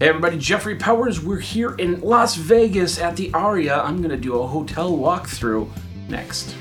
Everybody, Jeffrey Powers. We're here in Las Vegas at the Aria. I'm going to do a hotel walkthrough next.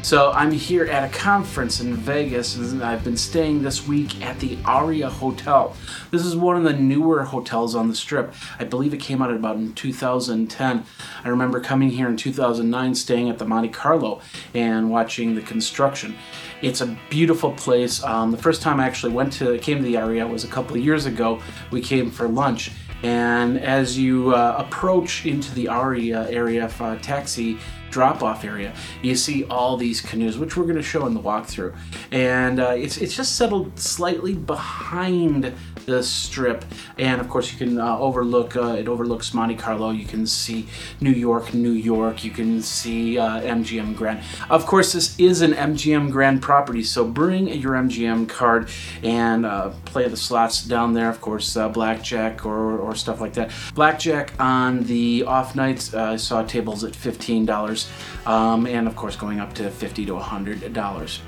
So I'm here at a conference in Vegas, and I've been staying this week at the Aria Hotel. This is one of the newer hotels on the Strip. I believe it came out about in 2010. I remember coming here in 2009, staying at the Monte Carlo and watching the construction. It's a beautiful place. Um, the first time I actually went to came to the area was a couple of years ago. We came for lunch. And as you uh, approach into the Aria area uh, taxi drop off area, you see all these canoes, which we're going to show in the walkthrough. And uh, it's, it's just settled slightly behind the strip. And of course, you can uh, overlook, uh, it overlooks Monte Carlo. You can see New York, New York. You can see MGM uh, Grand. Of course, this is an MGM Grand property, so bring your MGM card and uh, play the slots down there. Of course, uh, blackjack or, or stuff like that. Blackjack on the off nights, I saw tables at $15 um, and of course going up to 50 to $100.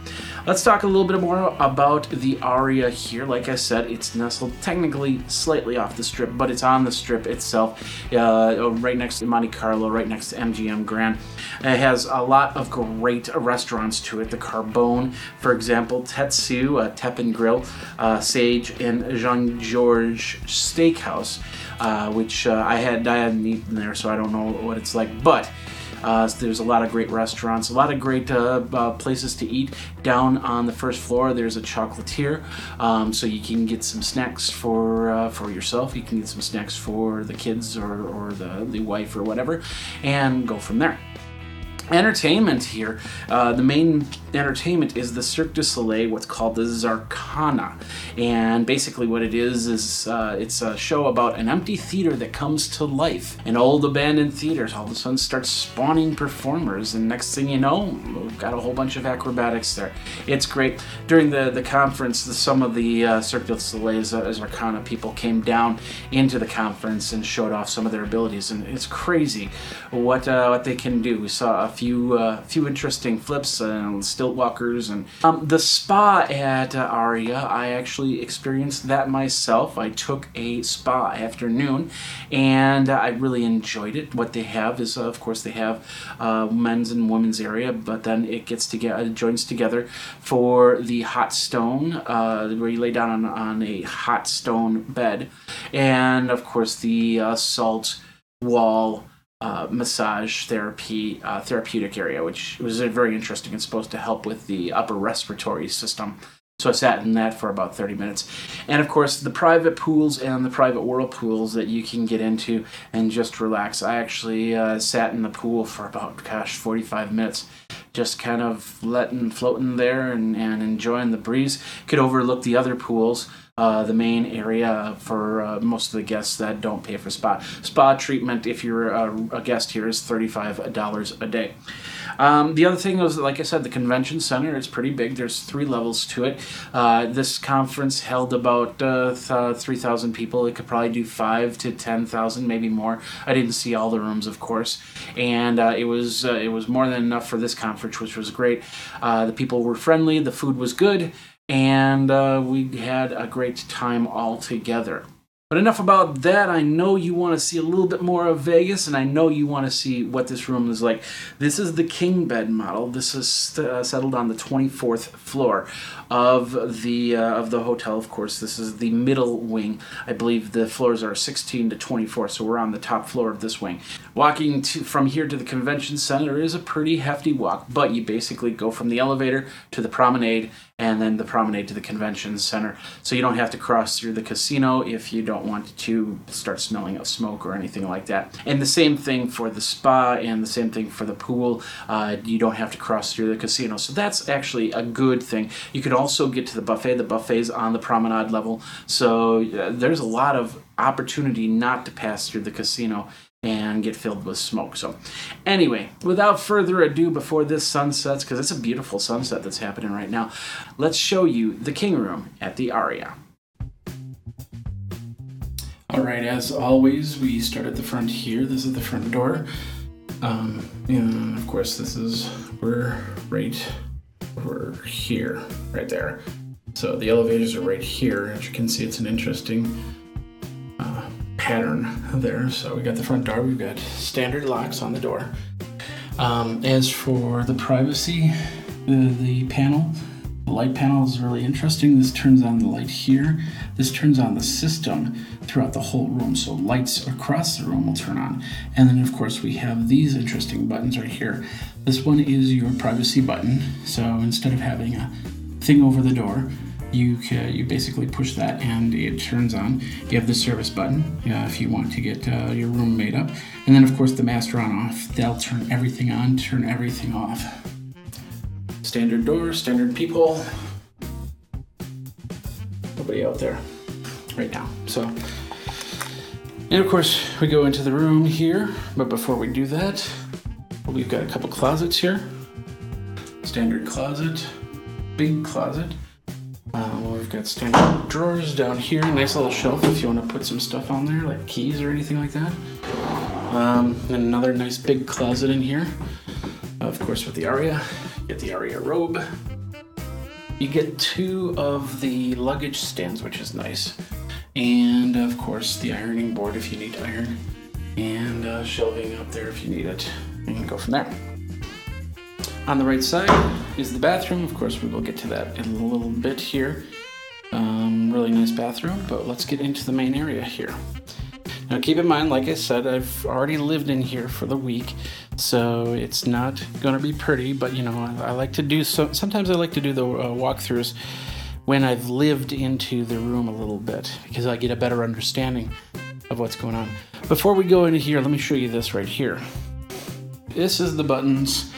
Let's talk a little bit more about the Aria here. Like I said, it's nestled technically slightly off the strip, but it's on the strip itself, uh, right next to Monte Carlo, right next to MGM Grand. It has a lot of great restaurants to it. The Carbone, for example, Tetsu, uh, Teppan Grill, uh, Sage, and Jean Georges Steakhouse, uh, which uh, I had I hadn't eaten there, so I don't know what it's like, but. Uh, there's a lot of great restaurants, a lot of great uh, uh, places to eat. Down on the first floor, there's a chocolatier, um, so you can get some snacks for uh, for yourself. You can get some snacks for the kids or, or the, the wife or whatever, and go from there entertainment here. Uh, the main entertainment is the Cirque du Soleil, what's called the Zarkana, and basically what it is is uh, it's a show about an empty theater that comes to life. An old abandoned theater all of a sudden starts spawning performers, and next thing you know, we've got a whole bunch of acrobatics there. It's great. During the the conference, the, some of the uh, Cirque du Soleil Zarkana people came down into the conference and showed off some of their abilities, and it's crazy what uh, what they can do. We saw a few uh, few interesting flips and stilt walkers and um, the spa at uh, Aria. I actually experienced that myself. I took a spa afternoon and uh, I really enjoyed it. What they have is, uh, of course, they have uh, men's and women's area, but then it gets together, it joins together for the hot stone uh, where you lay down on, on a hot stone bed, and of course the salt wall uh, massage therapy uh, therapeutic area, which was very interesting It's supposed to help with the upper respiratory system. So I sat in that for about 30 minutes. And of course, the private pools and the private whirlpools that you can get into and just relax. I actually uh, sat in the pool for about, gosh, 45 minutes, just kind of letting, floating there and, and enjoying the breeze. Could overlook the other pools uh, the main area for uh, most of the guests that don't pay for spa. Spa treatment, if you're a, a guest here, is $35 a day. Um, the other thing was, like I said, the convention center is pretty big. There's three levels to it. Uh, this conference held about uh, th- 3,000 people. It could probably do five to 10,000, maybe more. I didn't see all the rooms, of course, and uh, it was uh, it was more than enough for this conference, which was great. Uh, the people were friendly. The food was good and uh, we had a great time all together. But enough about that. I know you want to see a little bit more of Vegas, and I know you want to see what this room is like. This is the king bed model. This is uh, settled on the 24th floor of the uh, of the hotel. Of course, this is the middle wing. I believe the floors are 16 to 24, so we're on the top floor of this wing. Walking to, from here to the convention center is a pretty hefty walk, but you basically go from the elevator to the promenade and then the promenade to the convention center. So you don't have to cross through the casino if you don't want to start smelling of smoke or anything like that. And the same thing for the spa and the same thing for the pool. Uh, you don't have to cross through the casino. So that's actually a good thing. You could also get to the buffet. The buffet's on the promenade level. So uh, there's a lot of opportunity not to pass through the casino and get filled with smoke. So, anyway, without further ado, before this sun sets, because it's a beautiful sunset that's happening right now, let's show you the king room at the Aria. All right, as always, we start at the front here. This is the front door. Um, and of course, this is we're right over here, right there. So the elevators are right here. As you can see, it's an interesting pattern there. So we got the front door. We've got standard locks on the door. Um, as for the privacy, the, the panel, the light panel is really interesting. This turns on the light here. This turns on the system throughout the whole room. So lights across the room will turn on. And then of course we have these interesting buttons right here. This one is your privacy button. So instead of having a thing over the door, you you basically push that and it turns on. You have the service button uh, if you want to get uh, your room made up, and then of course the master on off. They'll turn everything on, turn everything off. Standard door, standard peephole. Nobody out there right now. So, and of course we go into the room here. But before we do that, we've got a couple closets here. Standard closet, big closet. Um, we've got standard drawers down here. Nice little shelf if you want to put some stuff on there, like keys or anything like that. Um, and another nice big closet in here. Of course, with the Aria, get the Aria robe. You get two of the luggage stands, which is nice. And of course, the ironing board if you need to iron. And uh, shelving up there if you need it. You can go from there. On the right side is the bathroom. Of course, we will get to that in a little bit here. Um, really nice bathroom, but let's get into the main area here. Now, keep in mind, like I said, I've already lived in here for the week, so it's not going to be pretty. But you know, I, I, like to do so. Sometimes I like to do the uh, walkthroughs when I've lived into the room a little bit because I get a better understanding of what's going on. Before we go into here, let me show you this right here. This is the buttons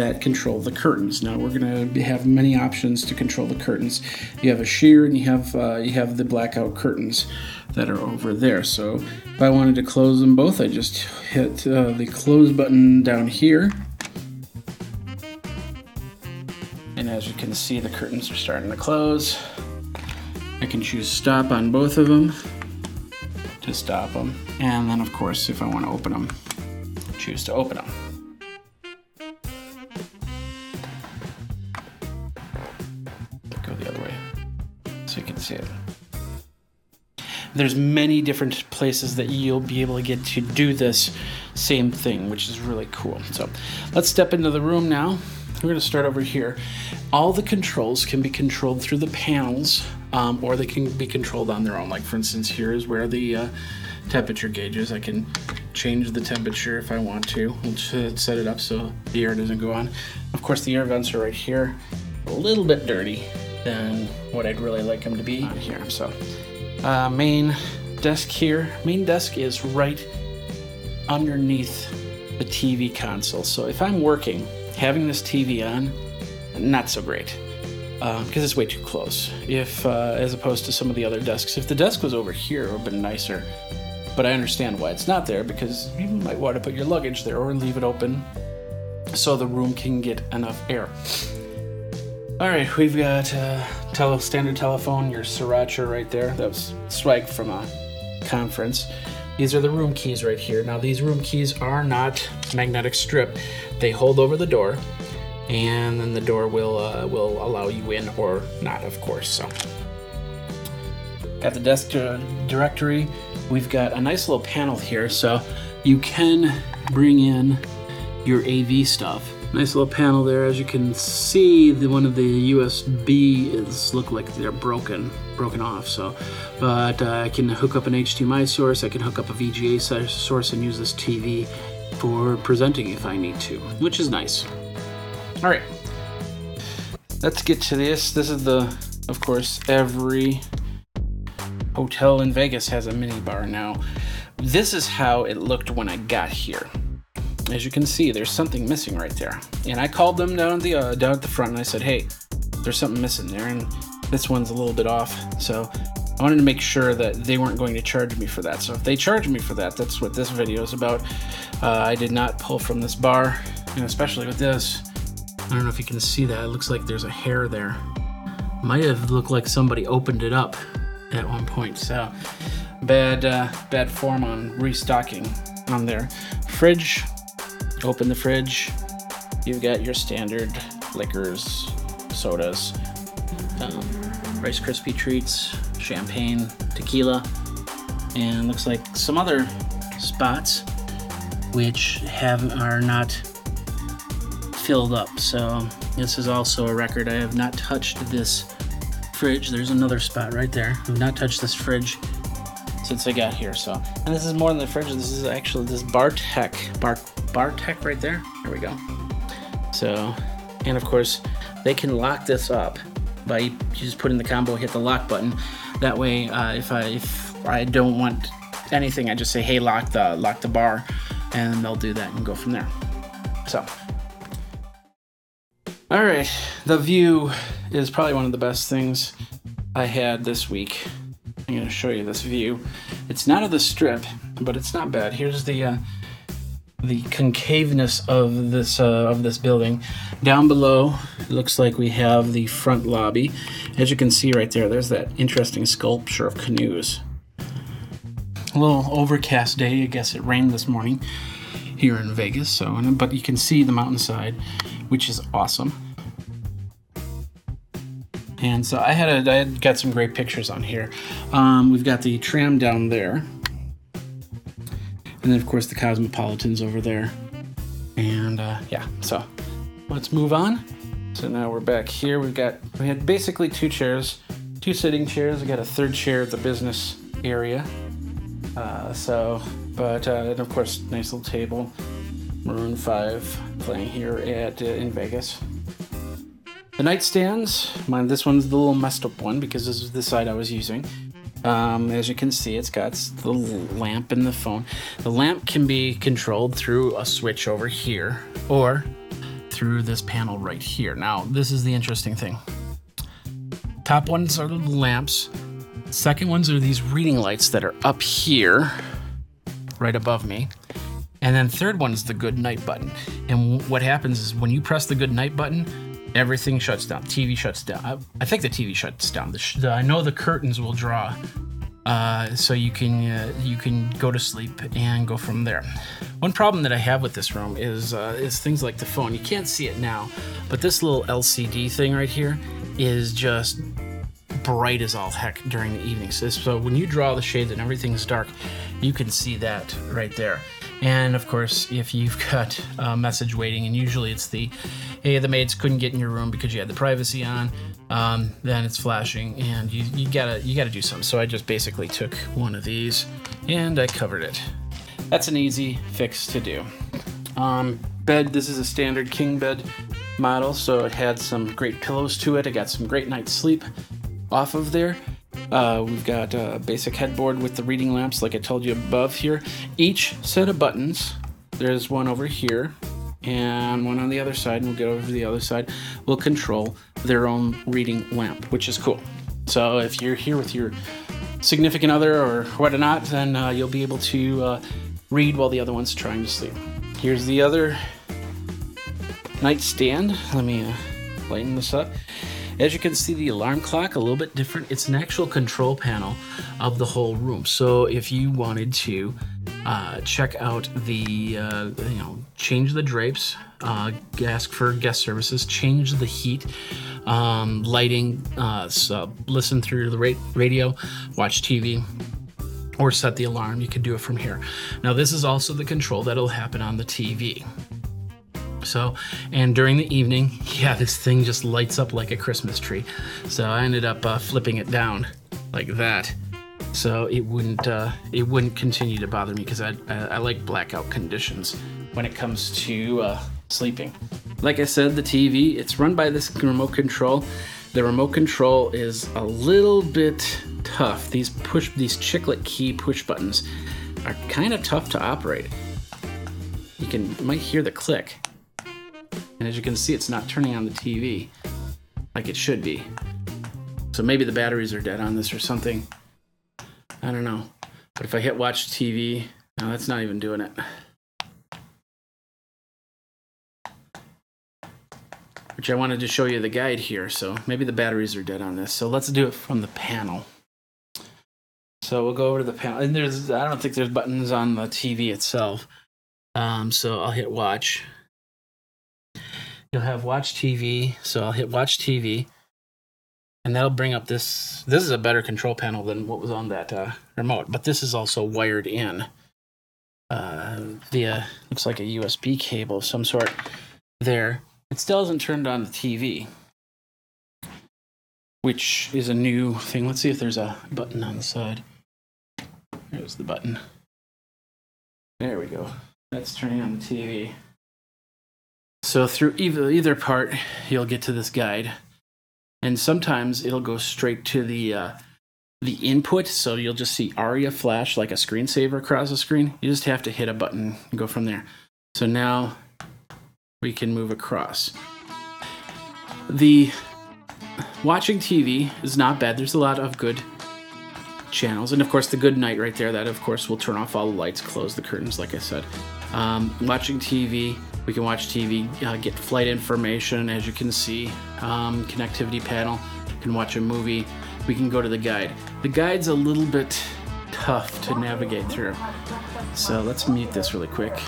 that control the curtains. Now we're going to have many options to control the curtains. You have a sheer and you have uh, you have the blackout curtains that are over there. So if I wanted to close them both, I just hit uh, the close button down here. And as you can see, the curtains are starting to close. I can choose stop on both of them to stop them. And then of course, if I want to open them, choose to open them. There's many different places that you'll be able to get to do this same thing, which is really cool. So let's step into the room now. We're going to start over here. All the controls can be controlled through the panels, um, or they can be controlled on their own. Like for instance, here is where the uh, temperature gauge is. I can change the temperature if I want to. We'll set it up so the air doesn't go on. Of course, the air vents are right here. A little bit dirty, than what I'd really like them to be on here. So, uh, main desk here. Main desk is right underneath the TV console. So if I'm working, having this TV on, not so great because uh, it's way too close. If uh, as opposed to some of the other desks, if the desk was over here, it would have been nicer. But I understand why it's not there because you might want to put your luggage there or leave it open so the room can get enough air. All right, we've got uh, tele- standard telephone, your Sriracha right there. That was swag from a conference. These are the room keys right here. Now, these room keys are not magnetic strip. They hold over the door, and then the door will uh, will allow you in or not, of course. So, got the desk uh, directory. We've got a nice little panel here, so you can bring in your AV stuff Nice little panel there. As you can see, the one of the USB is look like they're broken, broken off. So, but uh, I can hook up an HDMI source. I can hook up a VGA source and use this TV for presenting if I need to, which is nice. All right, let's get to this. This is the, of course, every hotel in Vegas has a mini bar now. This is how it looked when I got here as you can see, there's something missing right there. And I called them down at the uh, down at the front and I said, "Hey, there's something missing there, and this one's a little bit off." So I wanted to make sure that they weren't going to charge me for that. So if they charge me for that, that's what this video is about. Uh, I did not pull from this bar, and especially with this, I don't know if you can see that. It looks like there's a hair there. Might have looked like somebody opened it up at one point. So bad, uh, bad form on restocking on their Fridge Open the fridge. You've got your standard liquors, sodas. Um, Rice Krispie treats, champagne, tequila, and looks like some other spots which have are not filled up. So this is also a record. I have not touched this fridge. There's another spot right there. I've not touched this fridge since I got here. So, and this is more than the fridge. This is actually this Bartech Bar Bartech right there. There we go. So, and of course, they can lock this up by just putting the combo, hit the lock button. That way, uh, if I if I don't want anything, I just say, "Hey, lock the lock the bar," and they'll do that and go from there. So, all right, the view is probably one of the best things I had this week. I'm going to show you this view. It's not of the strip, but it's not bad. Here's the uh, the concaveness of this uh, of this building. Down below, looks like we have the front lobby. As you can see right there, there's that interesting sculpture of canoes. A little overcast day. I guess it rained this morning here in Vegas. So, but you can see the mountainside, which is awesome. And so I had a, I had got some great pictures on here. Um, we've got the tram down there, and then of course the Cosmopolitans over there. And uh, yeah, so let's move on. So now we're back here. We've got we had basically two chairs, two sitting chairs. We got a third chair at the business area. Uh, so, but uh, and of course, nice little table. Maroon Five playing here at uh, in Vegas. The nightstands, mine. This one's the little messed up one because this is the side I was using. Um, as you can see, it's got the lamp and the phone. The lamp can be controlled through a switch over here or through this panel right here. Now, this is the interesting thing. Top ones are the lamps. Second ones are these reading lights that are up here, right above me. And then third one is the good night button. And what happens is when you press the good night button, everything shuts down. TV shuts down. I, I think the TV shuts down. The sh- the, I know the curtains will draw, uh, so you can uh, you can go to sleep and go from there. One problem that I have with this room is uh, is things like the phone. You can't see it now, but this little LCD thing right here is just bright as all heck during the evening. So, so when you draw the shades and everything's dark, you can see that right there. And of course, if you've got a message waiting, and usually it's the, hey, the maids couldn't get in your room because you had the privacy on, um, then it's flashing, and you, you gotta you gotta do something. So I just basically took one of these and I covered it. That's an easy fix to do. Um, bed. This is a standard king bed model, so it had some great pillows to it. I got some great night's sleep off of there. Uh, we've got a basic headboard with the reading lamps, like I told you above here. Each set of buttons, there's one over here and one on the other side, and we'll get over to the other side, will control their own reading lamp, which is cool. So if you're here with your significant other or whatnot, then uh, you'll be able to uh, read while the other one's trying to sleep. Here's the other nightstand. Let me uh, lighten this up. As you can see, the alarm clock a little bit different. It's an actual control panel of the whole room. So if you wanted to uh, check out the, uh, you know, change the drapes, uh, ask for guest services, change the heat, um, lighting, uh, so listen through the ra- radio, watch TV, or set the alarm, you can do it from here. Now, this is also the control that'll happen on the TV. So, and during the evening, yeah, this thing just lights up like a Christmas tree. So I ended up uh, flipping it down like that, so it wouldn't uh, it wouldn't continue to bother me because I, I, I like blackout conditions when it comes to uh, sleeping. Like I said, the TV it's run by this remote control. The remote control is a little bit tough. These push these chiclet key push buttons are kind of tough to operate. You can might hear the click. And as you can see, it's not turning on the TV like it should be. So maybe the batteries are dead on this or something. I don't know. But if I hit watch TV, no, that's not even doing it. Which I wanted to show you the guide here, so maybe the batteries are dead on this. So let's do it from the panel. So we'll go over to the panel. And there's, I don't think there's buttons on the TV itself. Um, so I'll hit watch. You'll have watch TV. So I'll hit watch TV. and that'll bring up this. This is a better control panel than what was on that uh, remote, but this is also wired in uh, via looks like a USB cable of some sort. There, it still hasn't turned on the TV, which is a new thing. Let's see if there's a button on the side. There's the button. There we go. That's turning on the TV. So through either either part, you'll get to this guide, and sometimes it'll go straight to the uh, the input. So you'll just see ARIA flash like a screensaver across the screen. You just have to hit a button and go from there. So now we can move across. The watching TV is not bad. There's a lot of good channels, and of course the good night right there. That of course will turn off all the lights, close the curtains, like I said. Um, watching TV, we can watch TV, uh, get flight information, as you can see. Um, connectivity panel, can watch a movie. We can go to the guide. The guide's a little bit tough to navigate through, so let's mute this really quick.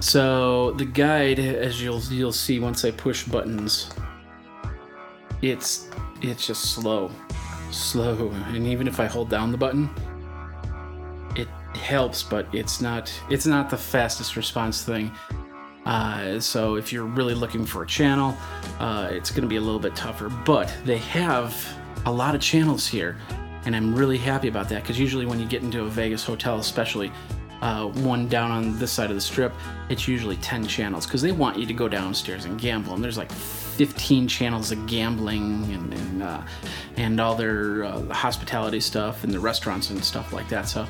So the guide, as you'll you'll see once I push buttons, it's it's just slow, slow, and even if I hold down the button, helps, but it's not it's not the fastest response thing. Uh, so if you're really looking for a channel, uh, it's going to be a little bit tougher. But they have a lot of channels here, and I'm really happy about that because usually when you get into a Vegas hotel, especially uh, one down on this side of the strip, it's usually 10 channels because they want you to go downstairs and gamble. And there's like 15 channels of gambling and and, uh, and all their uh, hospitality stuff and the restaurants and stuff like that. So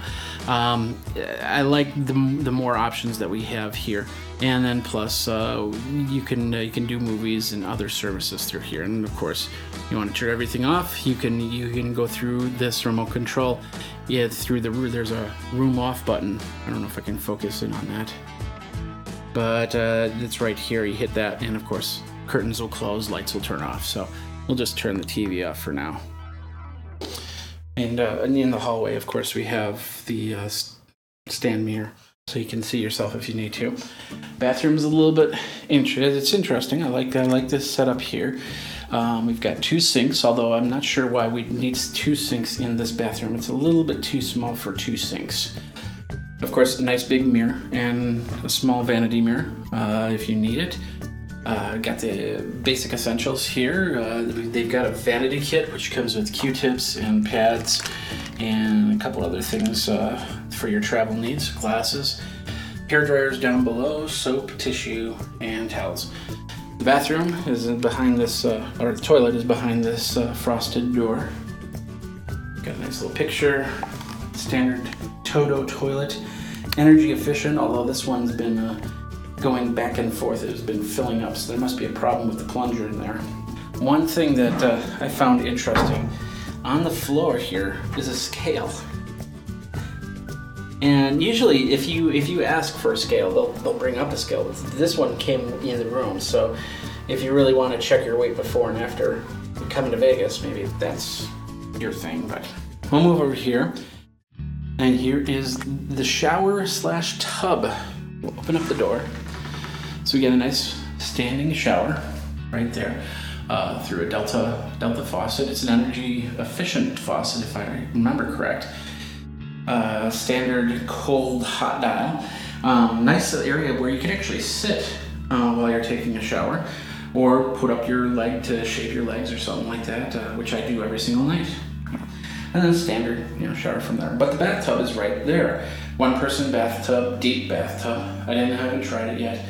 um, I like the, the more options that we have here. And then plus uh, you can uh, you can do movies and other services through here. And of course, you want to turn everything off. You can you can go through this remote control. Yeah, through the there's a room off button. I don't know if I can focus in on that but uh, it's right here. You hit that, and of course, curtains will close, lights will turn off. So we'll just turn the TV off for now. And, uh, and in the hallway, of course, we have the uh, stand mirror, so you can see yourself if you need to. Bathroom's a little bit interesting. It's interesting. I like I like this setup here. Um, we've got two sinks, although I'm not sure why we need two sinks in this bathroom. It's a little bit too small for two sinks. Of course, a nice big mirror and a small vanity mirror uh, if you need it. Uh, got the basic essentials here. Uh, they've got a vanity kit which comes with Q-tips and pads and a couple other things uh, for your travel needs. Glasses, hair dryers down below, soap, tissue, and towels. The bathroom is behind this, uh, or the toilet is behind this uh, frosted door. Got a nice little picture. Standard Toto toilet. Energy efficient, although this one's been uh, going back and forth. It has been filling up, so there must be a problem with the plunger in there. One thing that uh, I found interesting on the floor here is a scale. And usually, if you if you ask for a scale, they'll they'll bring up a scale. This one came in the room, so if you really want to check your weight before and after coming to Vegas, maybe that's your thing. But we'll move over here, and here is the shower slash tub. We'll open up the door. So we get a nice standing shower right there uh, through a Delta Delta faucet. It's an energy efficient faucet, if I remember correct uh, standard cold hot dial. Um, nice area where you can actually sit uh, while you're taking a shower or put up your leg to shave your legs or something like that, uh, which I do every single night. And then standard, you know, shower from there. But the bathtub is right there. One person bathtub, deep bathtub. I didn't haven't tried it yet.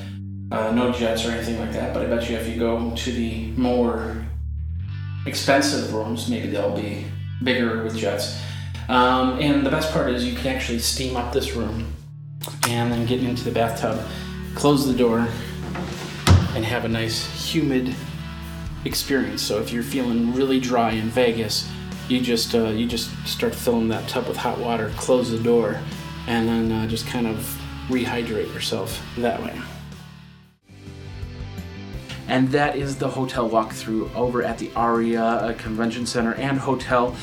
Uh, no jets or anything like that, but I bet you if you go to the more expensive rooms, maybe they'll be bigger with jets. Um, and the best part is you can actually steam up this room and then get into the bathtub, close the door, and have a nice humid experience. So if you're feeling really dry in Vegas, you just uh, you just start filling that tub with hot water, close the door, and then uh, just kind of rehydrate yourself that way. And that is the hotel walkthrough over at the Aria uh, Convention Center and Hotel.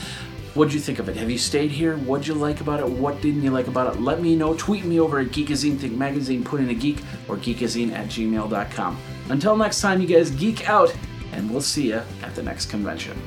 What'd you think of it? Have you stayed here? What'd you like about it? What didn't you like about it? Let me know. Tweet me over at Geekazine Think Magazine, put in a geek, or geekazine at gmail.com. Until next time, you guys geek out and we'll see you at the next convention.